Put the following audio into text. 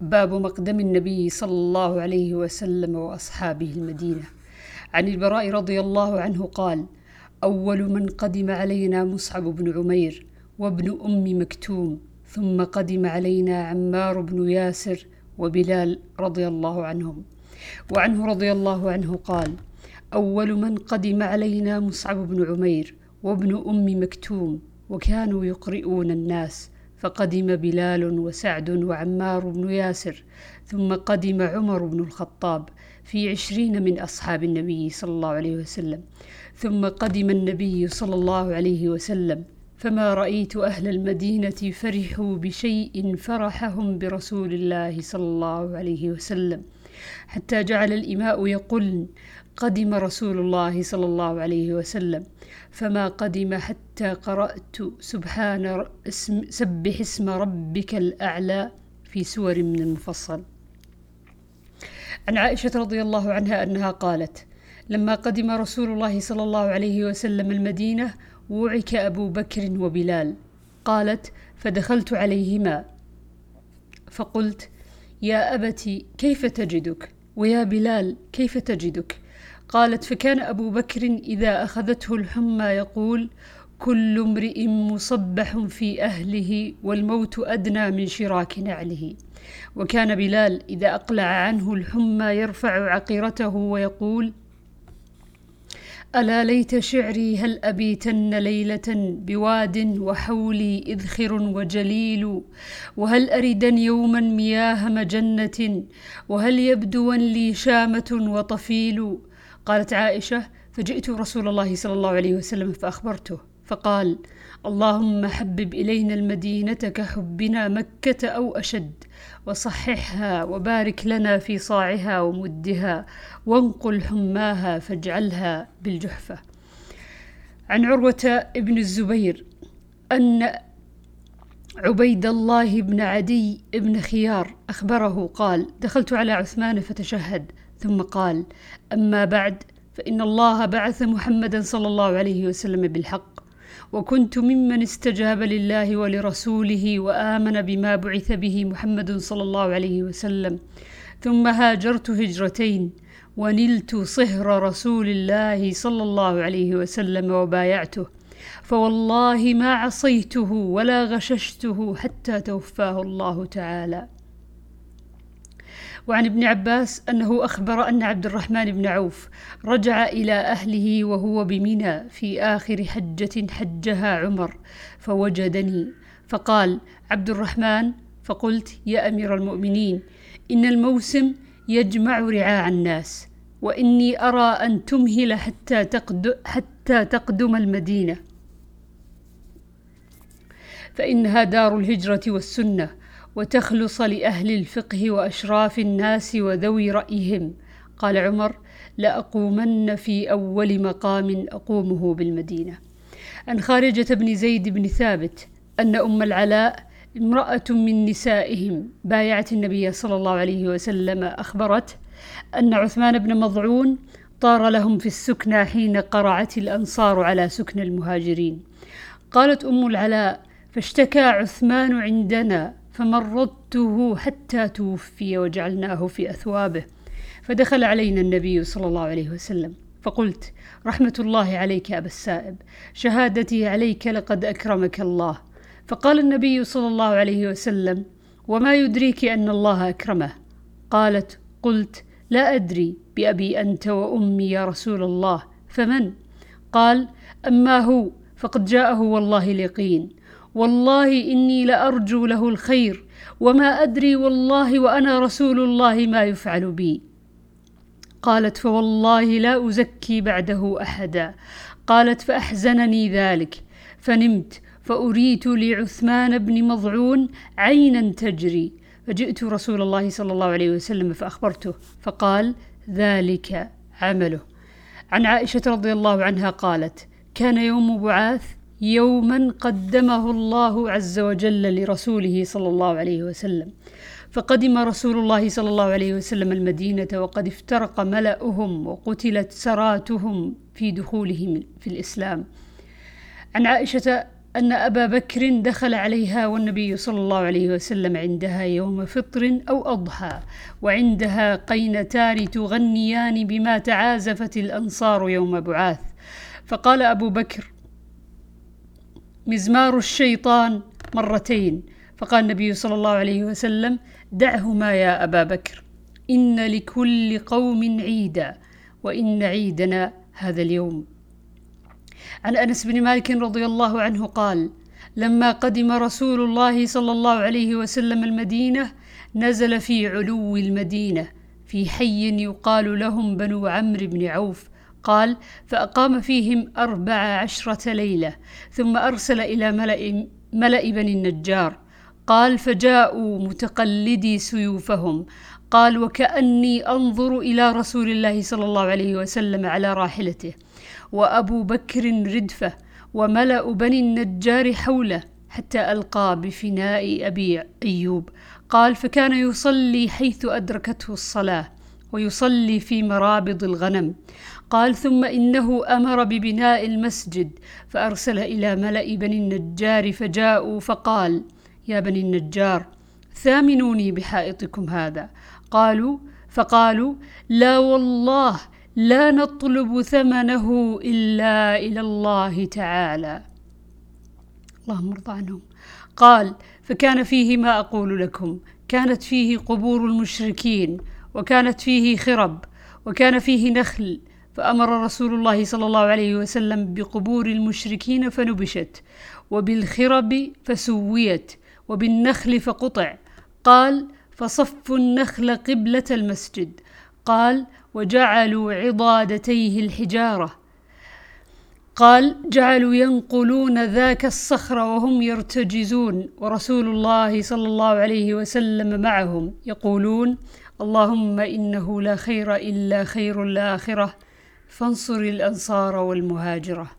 باب مقدم النبي صلى الله عليه وسلم وأصحابه المدينة. عن البراء رضي الله عنه قال أول من قدم علينا مصعب بن عمير وابن أم مكتوم ثم قدم علينا عمار بن ياسر وبلال رضي الله عنهم. وعنه رضي الله عنه قال أول من قدم علينا مصعب بن عمير وابن أم مكتوم وكانوا يقرئون الناس فقدم بلال وسعد وعمار بن ياسر ثم قدم عمر بن الخطاب في عشرين من أصحاب النبي صلى الله عليه وسلم. ثم قدم النبي صلى الله عليه وسلم. فما رأيت أهل المدينة فرحوا بشيء فرحهم برسول الله صلى الله عليه وسلم. حتى جعل الإماء يقولن قدم رسول الله صلى الله عليه وسلم فما قدم حتى قرأت سبحان اسم سبح اسم ربك الأعلى في سور من المفصل. عن عائشة رضي الله عنها أنها قالت لما قدم رسول الله صلى الله عليه وسلم المدينة وعك أبو بكر وبلال. قالت فدخلت عليهما. فقلت يا أبت كيف تجدك؟ ويا بلال كيف تجدك؟ قالت فكان أبو بكر إذا أخذته الحمى يقول كل امرئ مصبح في أهله والموت أدنى من شراك نعله. وكان بلال إذا أقلع عنه الحمى يرفع عقيرته ويقول ألا ليت شعري هل أبيتن ليلة بواد وحولي إذخر وجليل؟ وهل أردن يوما مياه مجنة؟ وهل يبدون لي شامة وطفيل؟ قالت عائشة فجئت رسول الله صلى الله عليه وسلم فأخبرته. فقال اللهم حبب إلينا المدينة كحبنا مكة أو أشد وصححها وبارك لنا في صاعها ومدها وانقل حماها فاجعلها بالجحفة. عن عروة ابن الزبير أن عبيد الله بن عدي بن خيار أخبره قال دخلت على عثمان فتشهد ثم قال أما بعد فإن الله بعث محمدا صلى الله عليه وسلم بالحق وكنت ممن استجاب لله ولرسوله وآمن بما بعث به محمد صلى الله عليه وسلم. ثم هاجرت هجرتين ونلت صهر رسول الله صلى الله عليه وسلم وبايعته. فوالله ما عصيته ولا غششته حتى توفاه الله تعالى. وعن ابن عباس أنه أخبر أن عبد الرحمن بن عوف رجع إلى أهله وهو بمنى في آخر حجة حجها عمر فوجدني. فقال عبد الرحمن فقلت يا أمير المؤمنين إن الموسم يجمع رعاع الناس وإني أرى أن تمهل حتى, تقد حتى تقدم المدينة. فإنها دار الهجرة والسنة. وتخلص لأهل الفقه وأشراف الناس وذوي رأيهم. قال عمر لأقومن في أول مقام أقومه بالمدينة. عن خارجة بن زيد بن ثابت أن أم العلاء امرأة من نسائهم بايعت النبي صلى الله عليه وسلم أخبرت أن عثمان بن مضعون طار لهم في السكنى حين قرعت الأنصار على سكن المهاجرين. قالت أم العلاء فاشتكى عثمان عندنا فمرضته حتى توفي وجعلناه في أثوابه. فدخل علينا النبي صلى الله عليه وسلم فقلت رحمة الله عليك أبا السائب شهادتي عليك لقد أكرمك الله. فقال النبي صلى الله عليه وسلم وما يدريك أن الله أكرمه؟ قالت قلت لا أدري بأبي أنت وأمي يا رسول الله فمن؟ قال أما هو فقد جاءه والله اليقين. والله إني لأرجو له الخير وما أدري والله وأنا رسول الله ما يفعل بي. قالت فوالله لا أزكي بعده أحدا. قالت فأحزنني ذلك. فنمت فأريت لعثمان بن مضعون عينا تجري. فجئت رسول الله صلى الله عليه وسلم فأخبرته فقال ذلك عمله. عن عائشة رضي الله عنها قالت كان يوم بعاث يوما قدمه الله عز وجل لرسوله صلى الله عليه وسلم. فقدم رسول الله صلى الله عليه وسلم المدينة وقد افترق ملأهم وقتلت سراتهم في دخولهم في الإسلام. عن عائشة أن أبا بكر دخل عليها والنبي صلى الله عليه وسلم عندها يوم فطر أو أضحى وعندها قينتان تغنيان بما تعازفت الأنصار يوم بعاث. فقال أبو بكر مزمار الشيطان مرتين. فقال النبي صلى الله عليه وسلم دعهما يا أبا بكر إن لكل قوم عيدا وإن عيدنا هذا اليوم. عن أنس بن مالك رضي الله عنه قال لما قدم رسول الله صلى الله عليه وسلم المدينة نزل في علو المدينة في حي يقال لهم بنو عمرو بن عوف قال فأقام فيهم أربع عشرة ليلة ثم أرسل إلى ملأ, ملأ بني النجار. قال فجاءوا متقلدي سيوفهم. قال وكأني أنظر إلى رسول الله صلى الله عليه وسلم على راحلته وأبو بكر ردفه وملأ بني النجار حوله حتى ألقى بفناء أبي أيوب. قال فكان يصلي حيث أدركته الصلاة. ويصلي في مرابض الغنم. قال ثم إنه أمر ببناء المسجد. فأرسل إلى ملأ بني النجار فجاءوا فقال يا بني النجار ثامنوني بحائطكم هذا. قالوا فقالوا لا والله لا نطلب ثمنه إلا إلى الله تعالى. اللهم ارضى عنهم. قال فكان فيه ما أقول لكم كانت فيه قبور المشركين. وكانت فيه خرب وكان فيه نخل فأمر رسول الله صلى الله عليه وسلم بقبور المشركين فنبشت وبالخرب فسويت وبالنخل فقطع. قال فصفوا النخل قبلة المسجد. قال وجعلوا عضادتيه الحجارة. قال جعلوا ينقلون ذاك الصخر وهم يرتجزون ورسول الله صلى الله عليه وسلم معهم. يقولون اللهم إنه لا خير إلا خير الآخرة فانصر الأنصار والمهاجرة.